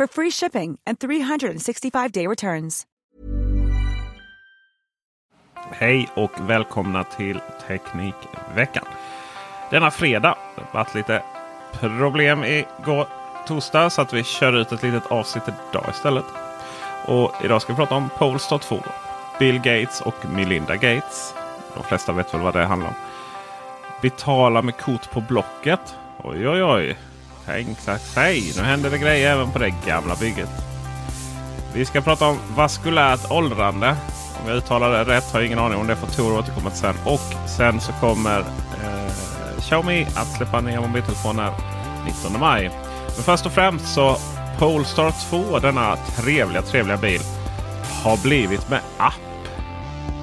for free shipping and 365-day returns. Hej och välkomna till Teknikveckan. Denna fredag, det har varit lite problem igår torsdag så att vi kör ut ett litet avsnitt idag istället. Och idag ska vi prata om Polestar 2. Bill Gates och Melinda Gates. De flesta vet väl vad det handlar om. Betala med kort på Blocket. Oj oj oj. Tänk hej, nu händer det grejer även på det gamla bygget. Vi ska prata om vaskulärt åldrande. Om jag uttalar det rätt har jag ingen aning om det får Tor återkomma till sen. Och sen så kommer eh, Xiaomi att släppa nya mobiltelefoner 19 maj. Men först och främst så Polestar 2, denna trevliga trevliga bil, har blivit med app.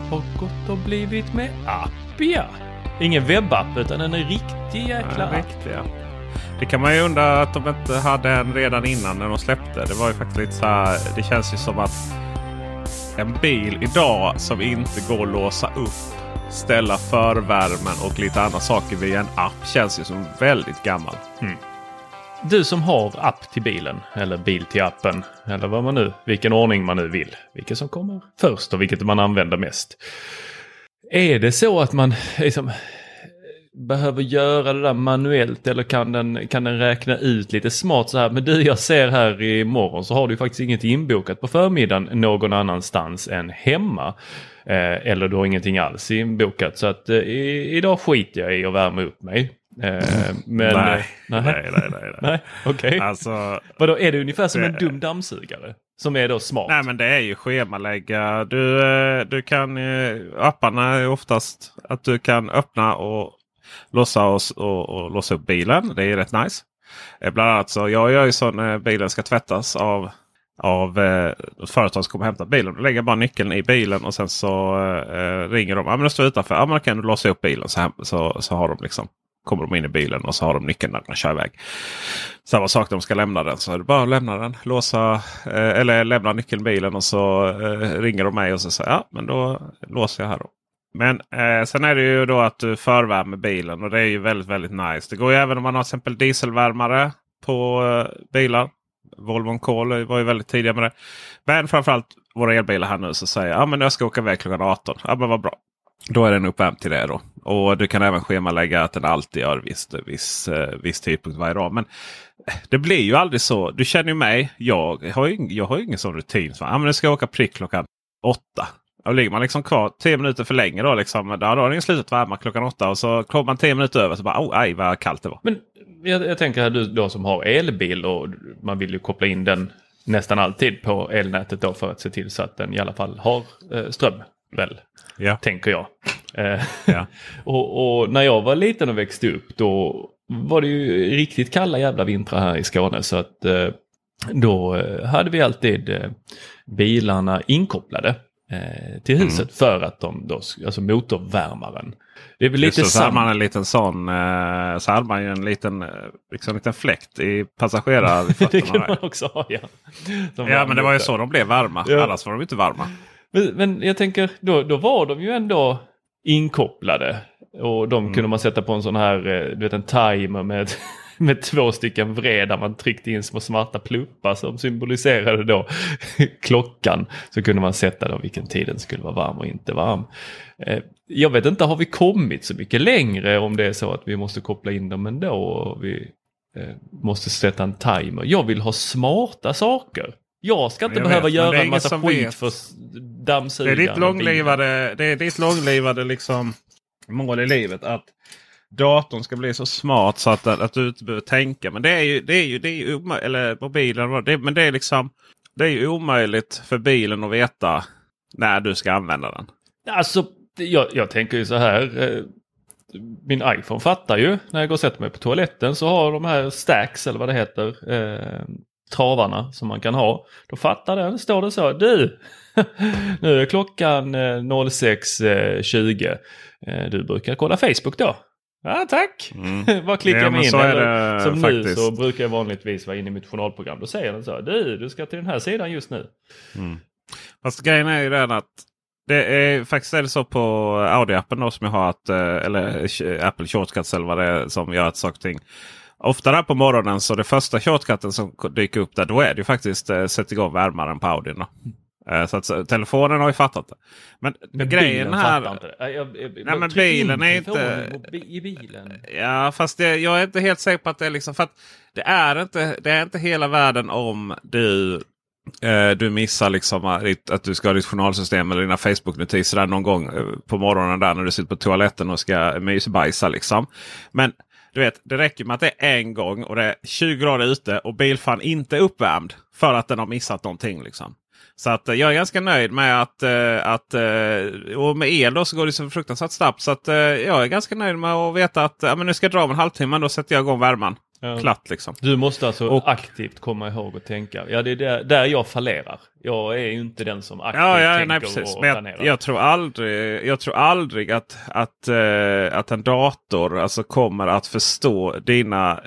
Har gått och blivit med app ja. Ingen webbapp utan en riktig jäkla Ja, app. riktiga. Det kan man ju undra att de inte hade en redan innan när de släppte. Det var ju faktiskt lite så här, Det känns ju som att en bil idag som inte går att låsa upp, ställa förvärmen och lite andra saker via en app känns ju som väldigt gammal. Mm. Du som har app till bilen eller bil till appen eller vad man nu, vilken ordning man nu vill. Vilket som kommer först och vilket man använder mest. Är det så att man liksom behöver göra det där manuellt eller kan den, kan den räkna ut lite smart så här. Men du jag ser här imorgon så har du faktiskt inget inbokat på förmiddagen någon annanstans än hemma. Eh, eller du har ingenting alls inbokat. Så att eh, i, idag skiter jag i att värma upp mig. Eh, men, nej, nej, nej, nej, nej. Nej, okej. Alltså, Vadå, är det ungefär som en det- dum dammsugare? Som är då smart? Nej men det är ju schemalägga. Du, eh, du kan, apparna är oftast att du kan öppna och låsa och, och, och låsa upp bilen. Det är rätt nice. Eh, bland annat så jag gör ju så när bilen ska tvättas av, av eh, företag som kommer hämta bilen. Då lägger jag bara nyckeln i bilen och sen så eh, eh ringer de. Ja men står utanför. Ja men då kan du låsa upp bilen. Så, så, så har de liksom kommer de in i bilen och så har de nyckeln när de kör iväg. Samma sak när de ska lämna den. Så är det bara att lämna den. Låsa, eh, eller lämna nyckeln i bilen och så eh, ringer de mig och så säger ja men då låser jag här då. Men eh, sen är det ju då att du förvärmer bilen och det är ju väldigt väldigt nice. Det går ju även om man har till exempel dieselvärmare på eh, bilar. Volvo Call var ju väldigt tidiga med det. Men framförallt våra elbilar här nu så säger jag men jag ska åka iväg klockan 18. Ja men vad bra. Då är den uppvärmd till det då. Och du kan även schemalägga att den alltid gör viss, viss, eh, viss tidpunkt varje dag. Men eh, det blir ju aldrig så. Du känner ju mig. Jag har ju, jag har ju ingen sån rutin. Så, ah, men nu ska jag åka prick klockan åtta. Och ligger man liksom kvar tio minuter för länge då, liksom, då har den slutat värma klockan åtta. Och så kommer man tio minuter över så bara oh, aj vad kallt det var. Men jag, jag tänker här du då som har elbil och man vill ju koppla in den nästan alltid på elnätet då för att se till så att den i alla fall har eh, ström. Väl, Ja. tänker jag. Eh, Ja. och, och när jag var liten och växte upp då var det ju riktigt kalla jävla vintrar här i Skåne så att eh, då eh, hade vi alltid eh, bilarna inkopplade. Eh, till huset för att de då, alltså motorvärmaren. Det är väl lite så, så hade samma. man en liten sån. Eh, så hade man ju en liten, eh, liksom, en liten fläkt i passagerarfötterna. det kan där. man också ha ja. Som Ja men det var ju så de blev varma. Ja. Annars var de inte varma. Men, men jag tänker, då, då var de ju ändå inkopplade. Och de kunde man sätta på en sån här, eh, du vet en timer med, med två stycken vred där man tryckte in små svarta pluppar som symboliserade då klockan. Så kunde man sätta då vilken tid den skulle vara varm och inte varm. Eh, Jag vet inte, har vi kommit så mycket längre om det är så att vi måste koppla in dem ändå och vi eh, måste sätta en timer. Jag vill ha smarta saker. Jag ska inte Jag behöva vet, göra en massa skit vet. för s- Det dammsugaren. är ditt långlivade, det är ditt långlivade liksom, mål i livet. Att datorn ska bli så smart så att, att du inte behöver tänka. Men det är ju, det är ju, det är ju eller mobilen. Det, men det är liksom det är ju omöjligt för bilen att veta när du ska använda den. Alltså, jag, jag tänker ju så här. Eh, min iPhone fattar ju när jag går och sätter mig på toaletten så har de här stacks eller vad det heter. Eh, travarna som man kan ha. Då fattar den, står det så. Du, nu är klockan eh, 06.20. Eh, du brukar kolla Facebook då? Ja tack! Bara klickar Ja, mig in. Eller, som nu faktiskt. så brukar jag vanligtvis vara inne i mitt journalprogram. Då säger den så. Du, du ska till den här sidan just nu. Fast grejen är ju den att det är faktiskt är det så på Audi-appen då som jag har att, eh, eller Apple Shortcuts eller vad det är som gör att saker och ting. Ofta där på morgonen så det första shortcutten som dyker upp där då är det ju faktiskt eh, sätt igång värmaren på Audin. Då. Eh, så att telefonen har ju fattat det. Men, Men grejen här. Jag, jag, jag, Nej, men bilen är inte- i bilen. Ja, fast det, jag är inte helt säker på att det är liksom för att det är inte, det är inte hela världen om du eh, du missar liksom att, du ska ha ditt journalsystem eller dina Facebook-notiser någon gång eh, på morgonen där när du sitter på toaletten och ska mysbajsa. Liksom. Men du vet, det räcker med att det är en gång och det är 20 grader ute och bilfan inte är uppvärmd för att den har missat någonting. Liksom. Så att eh, jag är ganska nöjd med att, eh, att eh, och med el då så går det så fruktansvärt snabbt. Så att jag är ganska nöjd med att veta att ja, men nu ska jag dra om en halvtimme. Då sätter jag igång värmen. Ja. Klart liksom. Du måste alltså Och- aktivt komma ihåg och tänka. Ja, det är där, där jag fallerar. Jag är ju inte den som aktivt Ja, ja tänker nej, precis. och Men planerar. jag, jag tror aldrig, jag tror aldrig att, att, eh, att en dator alltså kommer att förstå dina,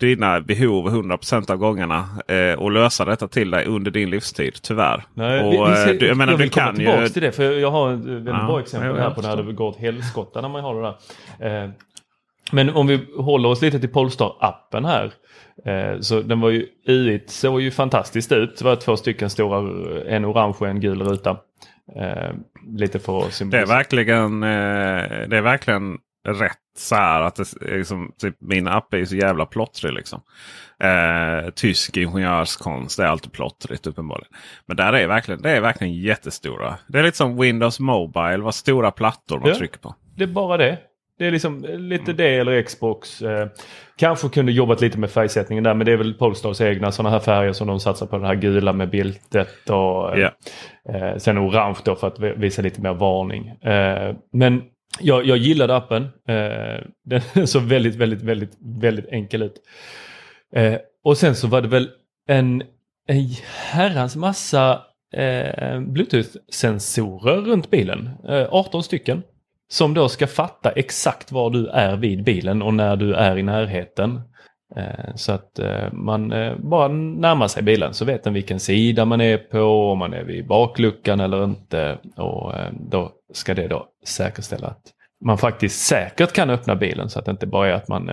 dina behov 100% av gångerna eh, och lösa detta till dig under din livstid. Tyvärr. Nej, och, vi, vi eh, ser, du, jag menar, jag vill komma tillbaka ju... till det. För jag har ett väldigt Ja, bra exempel jag- här jag på när det går åt helskotta när man har det där. Eh, men om vi håller oss lite till Polestar-appen här. Eh, så den var ju UI såg ju fantastiskt ut. Det var två stycken stora, en orange och en gul ruta. Eh, lite för att Det är symbolisera. verkligen, eh, det är verkligen rätt så här att det, är liksom, typ, min app är så jävla plottrig. Liksom. Eh, tysk ingenjörskonst är alltid plottrigt uppenbarligen. Men där är verkligen, det är verkligen jättestora. Det är lite som Windows Mobile. Vad stora plattor man Ja. trycker på. Det är bara det. Det är liksom lite det eller Xbox. Eh, kanske kunde jobbat lite med färgsättningen där men det är väl Polestars egna sådana här färger som de satsar på. Det här gula med bildet och eh, Ja. eh, sen orange då för att vi- visa lite mer varning. Eh, men jag, jag gillade appen. Eh, den såg väldigt, väldigt, väldigt, väldigt enkel ut. Eh, och sen så var det väl en, en herrans massa eh, Bluetooth-sensorer runt bilen. Eh, 18 stycken. Som då ska fatta exakt var du är vid bilen och när du är i närheten. Eh, så att eh, man eh, bara närmar sig bilen så vet den vilken sida man är på, om man är vid bakluckan eller inte. Och då ska det då säkerställa att man faktiskt säkert kan öppna bilen så att det inte bara är att man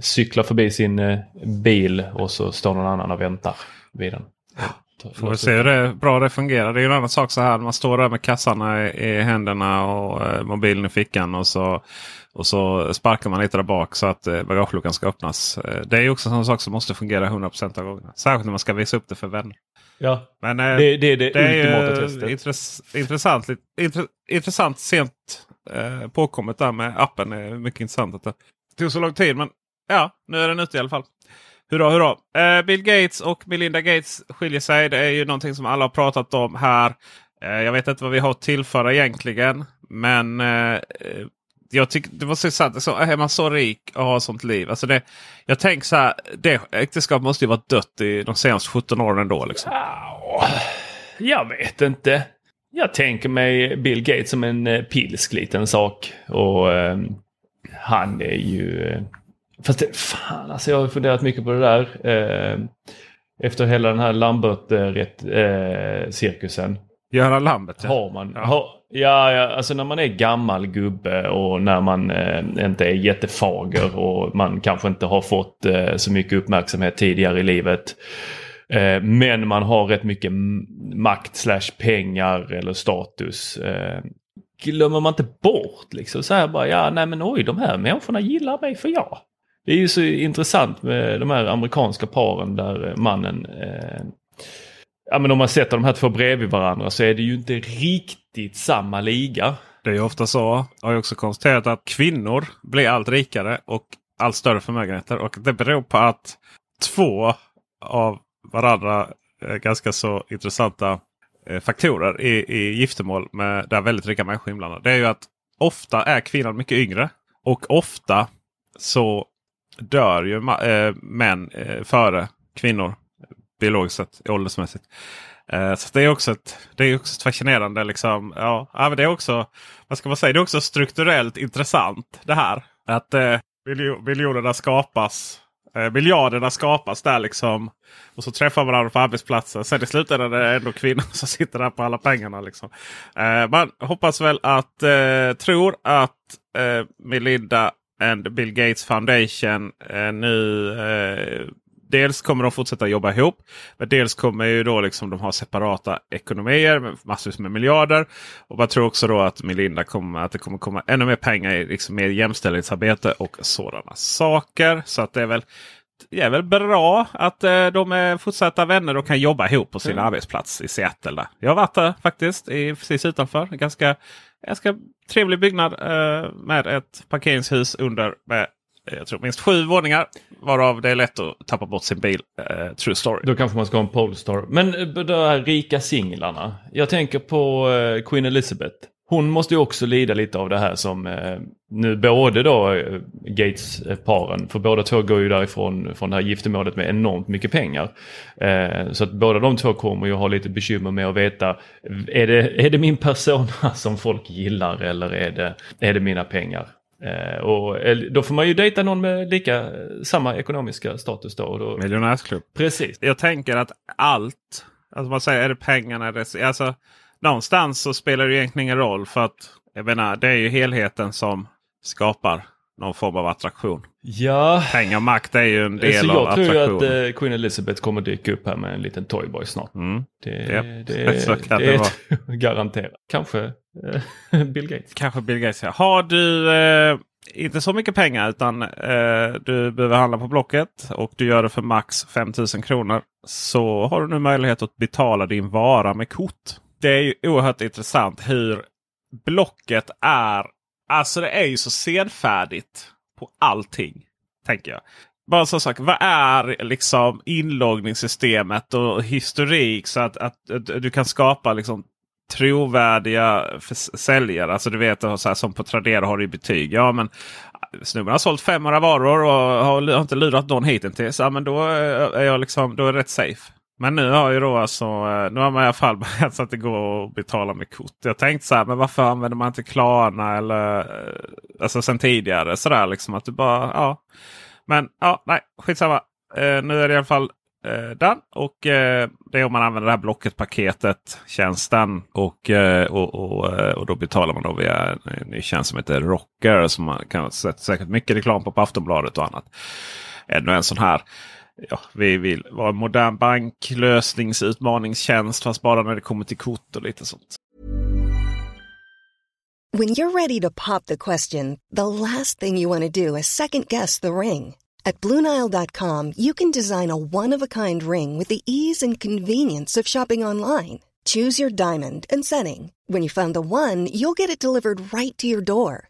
cyklar förbi sin bil och så står någon annan och väntar vid den. Får vi se hur det, bra det fungerar. Det är ju en annan sak så här. Man står där med kassarna i, i händerna och eh, mobilen i fickan. Och så, och så sparkar man lite där bak så att eh, bagageluckan ska öppnas. Eh, det är ju också en sån sak som måste fungera 100% av gångerna. Särskilt när man ska visa upp det för vänner. Ja, Men eh, det, det är det, det ultimata testet. intress, intressant, intre, intressant sent eh, påkommet där med appen. Det är mycket intressant att det tog så lång tid. Men ja, nu är den ute i alla fall. Hurra, hurra. Eh, Bill Gates och Melinda Gates skiljer sig. Det är ju någonting som alla har pratat om här. Eh, jag vet inte vad vi har att tillföra egentligen. Men eh, jag tycker det var så sant. Så, är man så rik och har sånt liv. Alltså det, jag tänker så här. Det äktenskapet måste ju varit dött i de senaste 17 åren ändå. Liksom. Ja, jag vet inte. Jag tänker mig Bill Gates som en eh, pilsk liten sak. Och eh, han är ju... Eh, Fast det, fan alltså jag har funderat mycket på det där. Eh, efter hela den här Lambert-cirkusen. Eh, Göran Lambert ja. Har man, ja. Har, ja, ja, alltså när man är gammal gubbe och när man eh, inte är jättefager och man kanske inte har fått eh, så mycket uppmärksamhet tidigare i livet. Eh, men man har rätt mycket makt slash pengar eller status. Glömmer man inte bort liksom så här bara ja nej men oj de här människorna gillar mig för jag. Det är ju så intressant med de här amerikanska paren där mannen eh, Ja men om man sätter de här två bredvid varandra så är det ju inte riktigt samma liga. Det är ju ofta så. Jag har ju också konstaterat att kvinnor blir allt rikare och allt större förmögenheter. Och det beror på att två av varandra ganska så intressanta eh, faktorer i, i giftermål med där väldigt rika människor inblandade. Det är ju att ofta är kvinnan mycket yngre. Och ofta så dör ju eh, män eh, före kvinnor biologiskt sett, åldersmässigt. Eh, så det är också ett, det är också ett fascinerande. Liksom, ja, men det är också vad ska man säga, det är också strukturellt intressant det här. Att eh, miljonerna skapas Eh, miljarderna skapas där liksom. Och så träffar man varandra på arbetsplatsen. Sen i slutändan är det ändå kvinnor som sitter där på alla pengarna. Liksom. Eh, man hoppas väl att, eh, tror att eh, Melinda and Bill Gates Foundation eh, nu eh, dels kommer de fortsätta jobba ihop. Men dels kommer ju då liksom de ha separata ekonomier med massvis med miljarder. Och man tror också då att Melinda kommer att det kommer komma ännu mer pengar i liksom mer jämställdhetsarbete och sådana saker. Så att det är väl det är väl bra att eh, de är fortsatta vänner och kan jobba ihop på sin mm. arbetsplats i Seattle. Där. Jag har varit där faktiskt, i, precis utanför. Ganska, ganska trevlig byggnad eh, med ett parkeringshus under med eh, jag tror minst sju våningar. Varav det är lätt att tappa bort sin bil. Eh, true story. Då kanske man ska ha en Polestar. Men eh, de här rika singlarna. Jag tänker på eh, Queen Elizabeth. Hon måste ju också lida lite av det här som uh, nu både då uh, Gates-paren, för båda två går ju därifrån från det här giftermålet med enormt mycket pengar. så att båda de två kommer ju ha lite bekymmer med att veta, är det, är det min persona som folk gillar eller är det, är det mina pengar? Eh, och då får man ju dejta någon med lika samma ekonomiska status då. då. Miljonärsklubb. Precis. Jag tänker att allt, alltså man säger är det pengarna, alltså någonstans så spelar det egentligen ingen roll för att jag menar, det är ju helheten som skapar någon form av attraktion. Ja. Pengar och makt är ju en del så av attraktionen. Jag tror ju att eh, Queen Elizabeth kommer dyka upp här med en liten Toyboy snart. Mm. Det, yep. det, så kan det, det vara. garanterat. Kanske eh, Bill Gates. Kanske Bill Gates. Ja. Har du eh, inte så mycket pengar utan eh, du behöver handla på Blocket och du gör det för max 5000 kronor. Så har du nu möjlighet att betala din vara med kort. Det är ju oerhört intressant hur Blocket är Alltså det är ju så senfärdigt på allting. Tänker jag. Bara så sak, vad är liksom inloggningssystemet och historik så att, att, att du kan skapa liksom trovärdiga säljare. Alltså du vet så här, som på Tradera har du betyg. Ja men äh, snubben har sålt 500 varor och har, inte lurat någon hittills. Ja men då äh, är jag liksom då är det rätt safe. Men nu har ju då alltså, eh, nu har man i alla fall börjat så att det går att betala med kort. Jag tänkte så här, men varför använder man inte Klarna eller eh, alltså sen tidigare sådär liksom att du bara ja. Men ja, nej, skitsamma. Eh, nu är det i alla fall eh, den och eh, det är om man använder det här Blocket-paketet, tjänsten och, eh, och, och, eh, och då betalar man då via en ny tjänst som heter Rocker som man kan sett säkert mycket reklam på på Aftonbladet och annat. Ännu en sån här ja, vi vill vara en modern banklösningsutmaningstjänst fast bara när det kommer till kort och lite sånt. When you're ready to pop the question, the last thing you want to do is second guess the ring. At BlueNile.com you can design a one-of-a-kind ring with the ease and convenience of shopping online. Choose your diamond and setting. When you find the one, you'll get it delivered right to your door.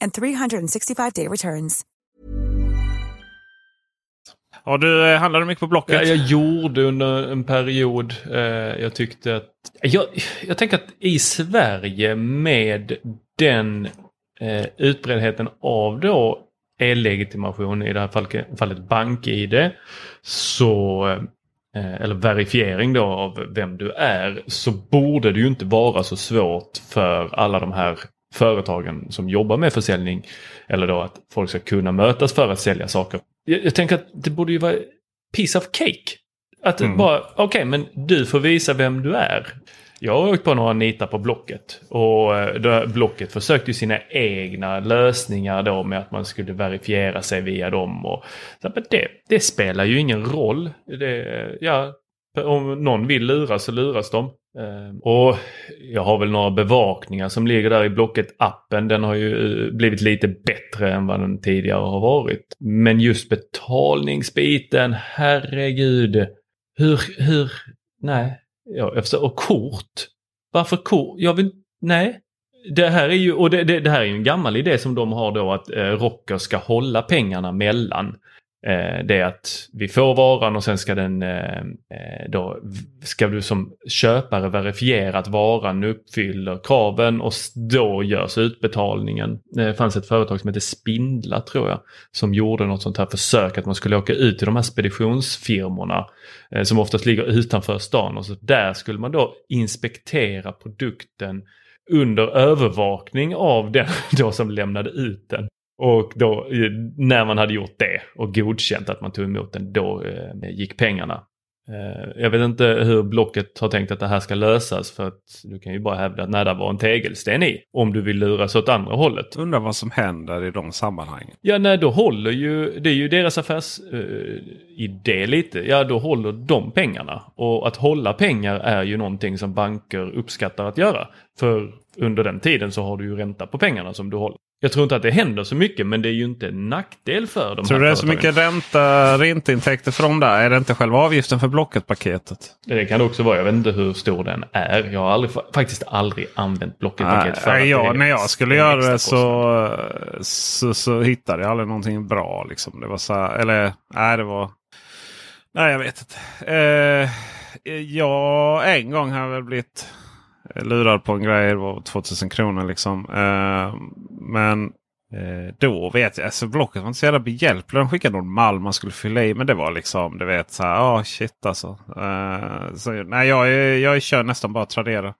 and 365-day returns. Har du, eh, handlar du mycket på Blocket? Ja, jag gjorde under en period. Eh, jag tyckte att... Jag, jag tänker att i Sverige med den eh, utbredheten av då e-legitimation, i det här fallet, fallet bank-id, så eh, eller verifiering då av vem du är, så borde det ju inte vara så svårt för alla de här företagen som jobbar med försäljning eller då att folk ska kunna mötas för att sälja saker. Jag, jag tänker att det borde ju vara piece of cake. Att Mm. bara, okej men du får visa vem du är. Jag har åkt på några nitar på Blocket och eh, Blocket försökte ju sina egna lösningar då med att man skulle verifiera sig via dem. Och, så, men det, det spelar ju ingen roll. Det, ja, om någon vill luras så luras de. Ehm, och jag har väl några bevakningar som ligger där i Blocket-appen. Den har ju eh, blivit lite bättre än vad den tidigare har varit. Men just betalningsbiten, herregud. Hur, hur, nej. Ja, förstår. Och kort. Varför kort? Jag vill, nej. Det här är ju, och det, det, det här är ju en gammal idé som de har då att eh, rocker ska hålla pengarna mellan. Eh, det är att vi får varan och sen ska den eh, eh då ska du som köpare verifiera att varan uppfyller kraven och då görs utbetalningen. Det fanns ett företag som hette Spindla tror jag som gjorde något sånt här försök att man skulle åka ut till de här speditionsfirmorna eh, som oftast ligger utanför stan och så där skulle man då inspektera produkten under övervakning av den då som lämnade ut den. Och då eh, när man hade gjort det och godkänt att man tog emot den, då eh, gick pengarna. Eh, jag vet inte hur Blocket har tänkt att det här ska lösas för att du kan ju bara hävda att nej, där var en tegelsten i. Om du vill luras åt andra hållet. Undrar vad som händer i de sammanhangen. Ja, nej, då håller ju, det är ju deras affärsidé idé lite. Ja, då håller de pengarna. Och att hålla pengar är ju någonting som banker uppskattar att göra. För under den tiden så har du ju ränta på pengarna som du håller. Jag tror inte att det händer så mycket, men det är ju inte en nackdel för de Tror du det är så mycket ränta, ränteintäkter dem där? Är det inte själva avgiften för Blocket-paketet? Det kan det också vara. Jag vet inte hur stor den är. Jag har aldrig, faktiskt aldrig använt Blocket-paket för att Nej, det ja, är när jag skulle göra det så, så, så hittade jag aldrig någonting bra. Liksom. Det var så här, eller nej, det var... Nej, jag vet inte. Eh, ja, en gång har jag väl blivit lurad på en grej. Det var 2000 kronor liksom. Eh, men eh, då vet jag, alltså Blocket var inte så jävla behjälplig. De skickade någon mall man skulle fylla i. Men det var liksom, du vet så här, ah shit alltså. Eh, så, nej, jag, jag kör nästan bara Tradera.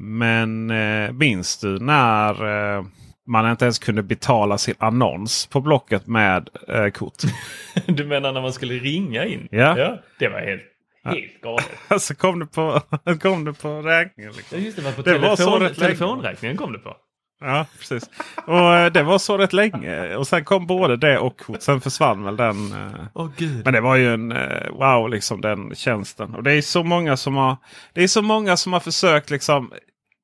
Men eh, minns du när, eh, man inte ens kunde betala sin annons på Blocket med eh, kort. Du menar när man skulle ringa in? Ja. det var helt, helt galet. alltså kom det på, kom det på räkningen. Liksom. Ja, just det, var på Det var så telefon, rätt länge. telefonräkningen kom det på. Ja, precis. Och eh, det var så rätt länge. Och sen kom både det och. Sen försvann väl den. gud. Men det var ju en eh, wow, liksom den tjänsten. Och det är så många som har, det är så många som har försökt liksom.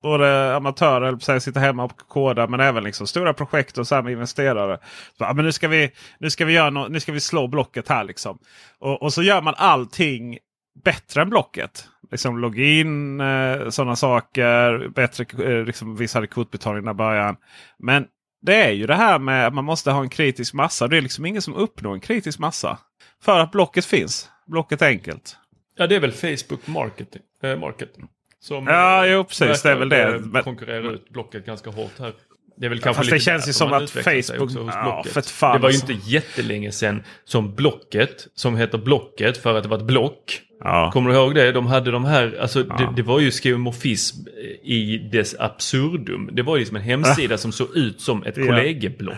Både amatörer, eller sitta hemma och koda, men även liksom stora projekt och så med investerare. Så, men nu ska vi, nu ska vi göra no, nu ska vi slå blocket här liksom. Och, och så gör man allting bättre än blocket. Liksom login, eh, sådana saker. Bättre, eh, liksom, vissa hade kvotbetalning i början. Men det är ju det här med att man måste ha en kritisk massa. Det är liksom ingen som uppnår en kritisk massa. För att blocket finns. Blocket är enkelt. Ja, det är väl Facebook Marketing, äh, Market. Som Ja, eh, jo, precis, det är väl det. eh, konkurrerar ut Blocket ganska hårt här. Det är väl kanske Fast det känns ju som att Facebook- ja, för fan det var ju alltså. inte jättelänge sedan som Blocket, som heter Blocket för att det var ett block. Ja. Kommer du ihåg det? De hade de här, alltså Ja. det, det var ju skeuomorfism i dess absurdum. Det var ju som en hemsida som såg ut som ett kollegieblock.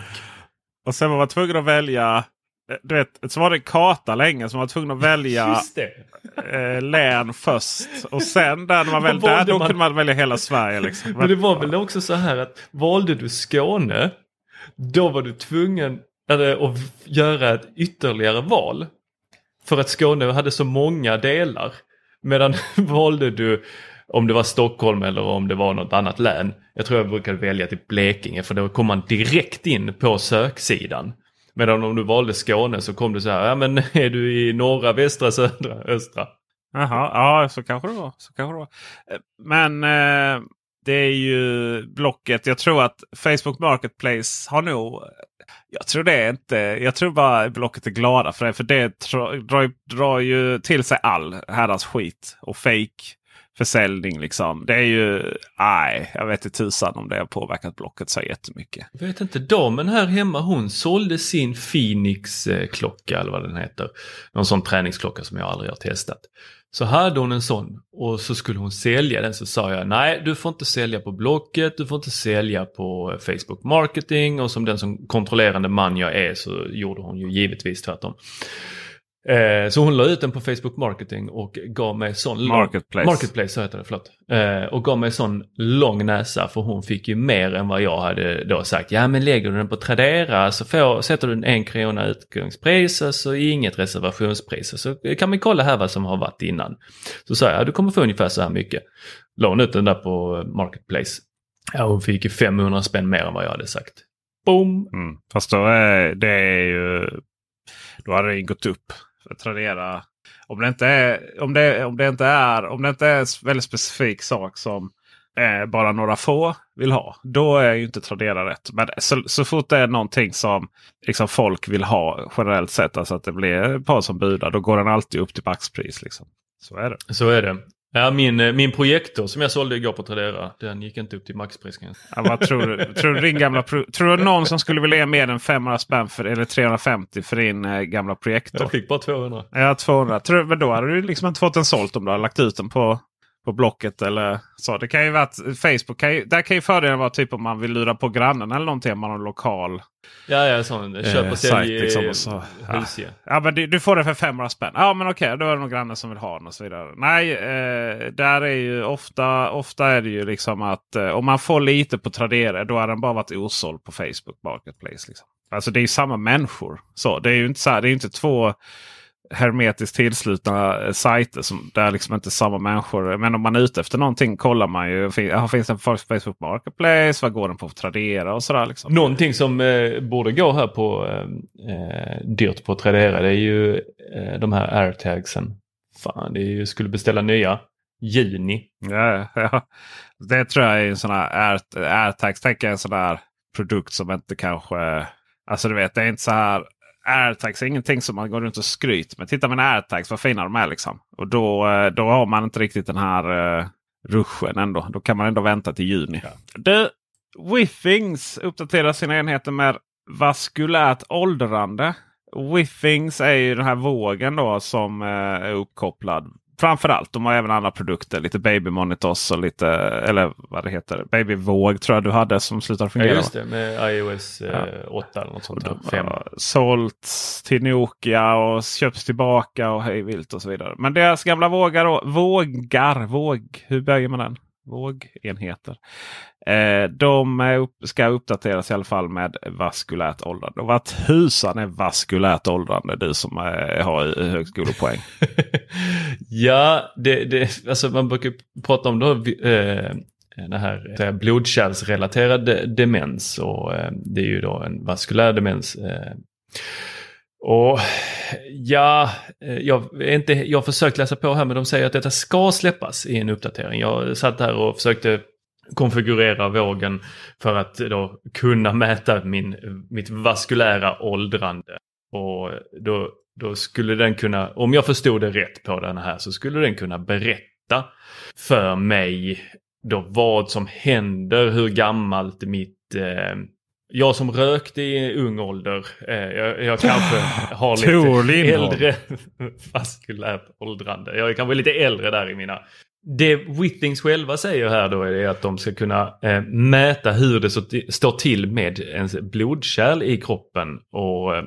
Och sen var man tvungen att välja. Eh, Du vet, så var det en karta länge som man var tvungen att välja eh, län först. Och sen där, när man väl, där, då man? kunde man välja hela Sverige. Liksom. Men det var väl också så här att valde du Skåne, då var du tvungen eller, att göra ett ytterligare val. För att Skåne hade så många delar. Medan valde du om det var Stockholm eller om det var något annat län. Jag tror jag brukade välja till Blekinge för då kom man direkt in på söksidan. Medan om du valde Skåne så kom du så här, ja men är du i norra, västra, södra, östra? Jaha, ja så kanske det var. Så kanske det var. Eh, men eh, det är ju Blocket. Jag tror att Facebook Marketplace har nog... Eh, jag tror det är inte... Jag tror bara Blocket är glada för det. För det drar, drar, drar ju till sig all herrans skit och fake försäljning. Liksom. Det är ju... Nej, jag vet inte tusan om det har påverkat Blocket så jättemycket. Jag vet inte, damen här hemma hon sålde sin Phoenix-klocka eller vad den heter. Någon sån träningsklocka som jag aldrig har testat. Så hade hon en sån och så skulle hon sälja den så sa jag nej du får inte sälja på Blocket, du får inte sälja på eh, Facebook Marketing och som den som kontrollerande man jag är så gjorde hon ju givetvis tvärtom. Eh, så hon la ut den på Facebook Marketing och gav mig sån Marketplace. Marketplace så heter det, förlåt. Eh, och gav mig sån lång näsa för hon fick ju mer än vad jag hade då sagt. Ja men lägger du den på Tradera så får, sätter du en krona utgångspris och så inget reservationspris. Så kan vi kolla här vad som har varit innan. Så sa jag, du kommer få ungefär så här mycket. La hon ut den där på Marketplace. Ja hon fick ju 500 spänn mer än vad jag hade sagt. Boom! Mm. Fast då är det är ju... Då hade det gått upp. För Tradera. Om det inte är, om det, om det inte är, om det inte är en väldigt specifik sak som eh, bara några få vill ha. Då är ju inte Tradera rätt. Men så, så fort det är någonting som liksom, folk vill ha generellt sett. Alltså att det blir ett par som budar. Då går den alltid upp till maxpris. Liksom. Så är det. Så är det. Ja, min, eh, min projektor som jag sålde igår på Tradera, den gick inte upp till maxpris. Ja, vad tror du? Tror du din gamla Tror du någon som skulle vilja ge mer än 500 spänn för, eller 350 för din eh, gamla projektor? Jag fick bara 200. Ja, 200. Tror, men då hade du liksom inte fått den sålt om du hade lagt ut den på, på Blocket eller så. Det kan ju vara att Facebook, kan ju, där kan ju fördelen vara typ om man vill lura på grannen eller någonting. Om man har en lokal Ja, ja, sån köp eh, och sälj Liksom, eh, och så. Ja. husge. Ja, men du, du får det för 500 spänn. Ja, men okej, då är det någon granne som vill ha den och så vidare. Nej, eh, där är ju ofta, ofta är det ju liksom att eh, om man får lite på Tradera då har den bara varit osåld på Facebook Marketplace. Liksom. Alltså det är ju samma människor. Så, det är ju inte, så här, det är inte två hermetiskt tillslutna eh, sajter som där liksom inte samma människor. Men om man är ute efter någonting kollar man ju. Finns den på Facebook Marketplace? Vad går den på Tradera och sådär. Liksom. Någonting som eh, borde gå här på eh, eh, dyrt på Tradera det är ju eh, de här airtagsen. Fan, det är ju, skulle beställa nya. Juni. Ja, ja. Det tror jag är en sån här air, airtags. Jag en sån här produkt som inte kanske... Alltså du vet, det är inte så här... Airtags är ingenting som man går runt och skryter med. Titta med airtags, vad fina de är liksom. Och då, eh, då har man inte riktigt den här uh, ruschen ändå. Då kan man ändå vänta till juni. Du, Withings uppdaterar sina enheter med vaskulärt åldrande. Withings är ju den här vågen då som eh, är uppkopplad framförallt. De har även andra produkter. Lite Baby Monitors och lite, eller vad det heter, Baby Våg tror jag du hade som slutade fungera. Ja just det, med iOS eh, 8 eller något sånt. De Fem. har sålts till Nokia och köps tillbaka och hej vilt och så vidare. Men deras gamla vågar, och, vågar, våg, hur böjer man den? Vågenheter. Eh, de upp, ska uppdateras i alla fall med vaskulärt åldrande. Och vad tusan är vaskulärt åldrande? Du som eh, har högskolepoäng. ja, det, det, alltså man brukar prata om då, eh, den här blodkärlsrelaterad demens. Och eh, det är ju då en vaskulär demens. Eh, och ja, eh, jag, är inte, jag har försökt läsa på här men de säger att detta ska släppas i en uppdatering. Jag satt här och försökte konfigurera vågen för att då kunna mäta min, mitt vaskulära åldrande. Och då, då skulle den kunna, om jag förstod det rätt på den här, så skulle den kunna berätta för mig då vad som händer, hur gammalt mitt eh, jag som rökte i ung ålder, eh, jag, jag kanske har lite äldre vaskulärt åldrande. Jag är kanske lite äldre där i mina... Det Whittings själva säger här då är att de ska kunna eh, mäta hur det så står till med ens blodkärl i kroppen. Och eh,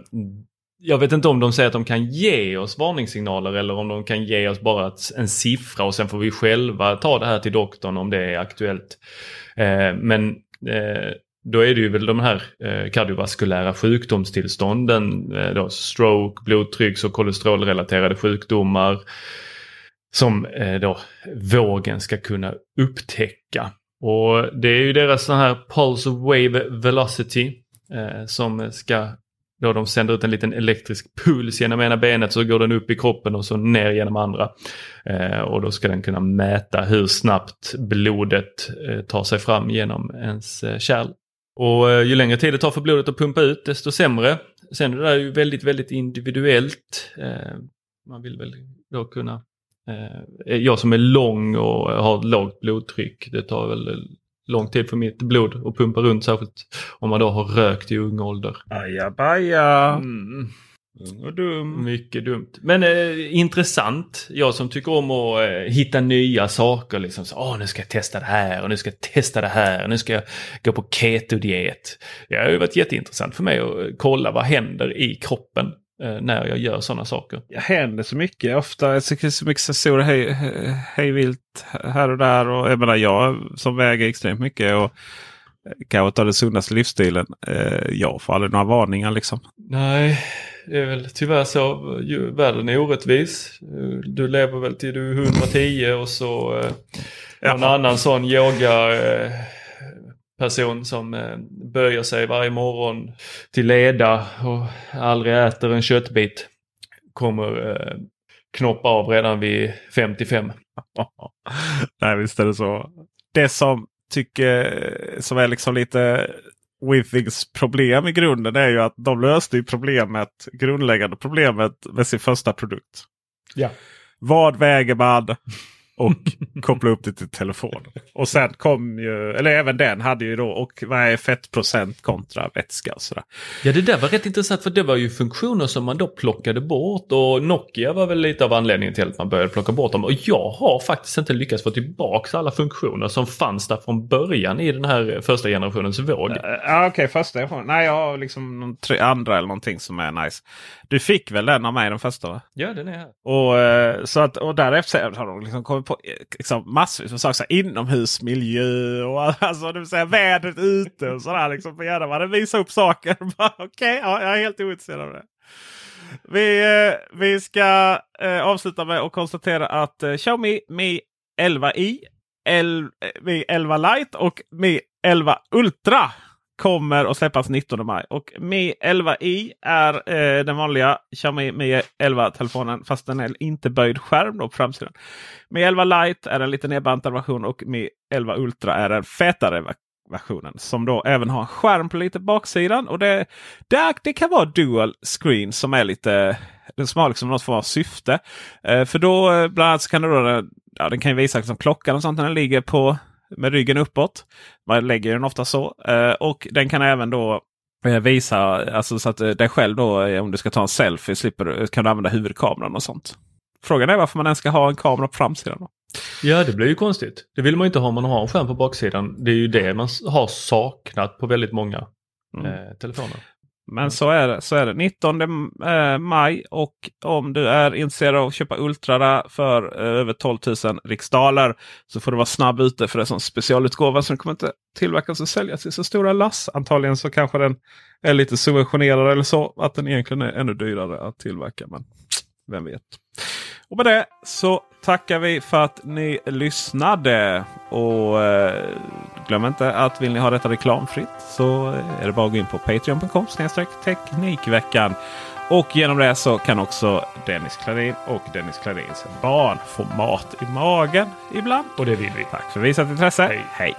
jag vet inte om de säger att de kan ge oss varningssignaler eller om de kan ge oss bara en siffra och sen får vi själva ta det här till doktorn om det är aktuellt. Eh, men eh, då är det ju väl de här eh, kardiovaskulära sjukdomstillstånden, eh, då stroke, blodtrycks och kolesterolrelaterade sjukdomar som eh, då vågen ska kunna upptäcka. Och det är ju deras sån här Pulse-Wave-Velocity. eh, som ska då de sänder ut en liten elektrisk puls genom ena benet så går den upp i kroppen och så ner genom andra. Eh, och då ska den kunna mäta hur snabbt blodet eh, tar sig fram genom ens eh, kärl. Och eh, ju längre tid det tar för blodet att pumpa ut desto sämre. Sen är det där ju väldigt, väldigt individuellt. Eh, man vill väl då kunna... Eh, jag som är lång och har lågt blodtryck, det tar väl lång tid för mitt blod att pumpa runt, särskilt om man då har rökt i ung ålder. Ajabaja. Mm. Och dum. Mycket dumt. Men eh, intressant. Jag som tycker om att eh, hitta nya saker. Liksom så, Åh, nu ska jag testa det här och nu ska jag testa det här. och Nu ska jag gå på keto-diet. Det har ju varit jätteintressant för mig att eh, kolla vad händer i kroppen eh, när jag gör sådana saker. Det händer så mycket. Ofta tycker så mycket sensorer hej, hej, vilt här och där. Och jag menar jag som väger extremt mycket. och Kanske tar den sundaste livsstilen. Eh, jag får aldrig några varningar liksom. Nej, det är väl tyvärr så. Ju, världen är orättvis. Du lever väl till du är 110 och så eh, någon annan sån yoga eh, person som eh, böjer sig varje morgon till leda och aldrig äter en köttbit kommer eh, knoppa av redan vid 55. Nej visst är det så. Det som tycker som är liksom lite Withings problem i grunden är ju att de löste ju problemet, grundläggande problemet med sin första produkt. Ja. Vad väger man? Och koppla upp det till telefon. Och sen kom ju, eller även den hade ju då, och vad är fettprocent kontra vätska och sådär. Ja, det där var rätt intressant för det var ju funktioner som man då plockade bort och Nokia var väl lite av anledningen till att man började plocka bort dem. Och jag har faktiskt inte lyckats få tillbaka alla funktioner som fanns där från början i den här första generationens våg. Ja, Okej, okay, första. får- Nej, jag har liksom någon tre, andra eller någonting som är nice. Du fick väl den av mig den första va? Ja, den är här. Och, eh, så att, och därefter har de liksom kommit på eh, liksom massvis med saker. Så här, inomhusmiljö och alltså, det vill säga vädret ute och sådär. Liksom, för gärna man visar upp saker. Okej, Okej, ja, jag är helt ointresserad av det. Vi, eh, vi ska eh, avsluta med att konstatera att eh, Xiaomi Mi 11i, El, eh, Mi 11 Lite och Mi 11 Ultra kommer att släppas 19 maj. Och Mi 11i är eh, den vanliga Xiaomi Mi 11-telefonen fast den är inte böjd skärm då på framsidan. Mi 11 Lite är en lite nedbantad version och Mi 11 Ultra är en fetare versionen. Som då även har en skärm på lite baksidan. Och det, det, det kan vara dual screen som är lite som har liksom något form av syfte. Eh, för då eh, bland annat så kan du då, ja, den kan ju visa liksom klockan och sånt när den ligger på med ryggen uppåt. Man lägger den ofta så. Eh, och den kan även då eh, visa alltså så att eh, dig själv då om du ska ta en selfie slipper, kan du använda huvudkameran och sånt. Frågan är varför man ens ska ha en kamera på framsidan. Då. Ja, det blir ju konstigt. Det vill man inte ha om man har en skärm på baksidan. Det är ju det man har saknat på väldigt många Mm. eh, telefoner. Men så är det. Så är det. 19 eh, maj och om du är intresserad av att köpa Ultra för eh, över 12 000 riksdaler så får du vara snabb ute för det är som specialutgåva som kommer inte tillverkas och säljas i så stora lass. Antagligen så kanske den är lite subventionerad eller så att den egentligen är ännu dyrare att tillverka. Men vem vet. Och med det så tackar vi för att ni lyssnade. Och eh, glöm inte att vill ni ha detta reklamfritt så är det bara att gå in på patreon.com teknikveckan. Och genom det så kan också Dennis Klarin och Dennis Klarins barn få mat i magen ibland. Och det vill vi. Tack för visat intresse. Hej. Hej.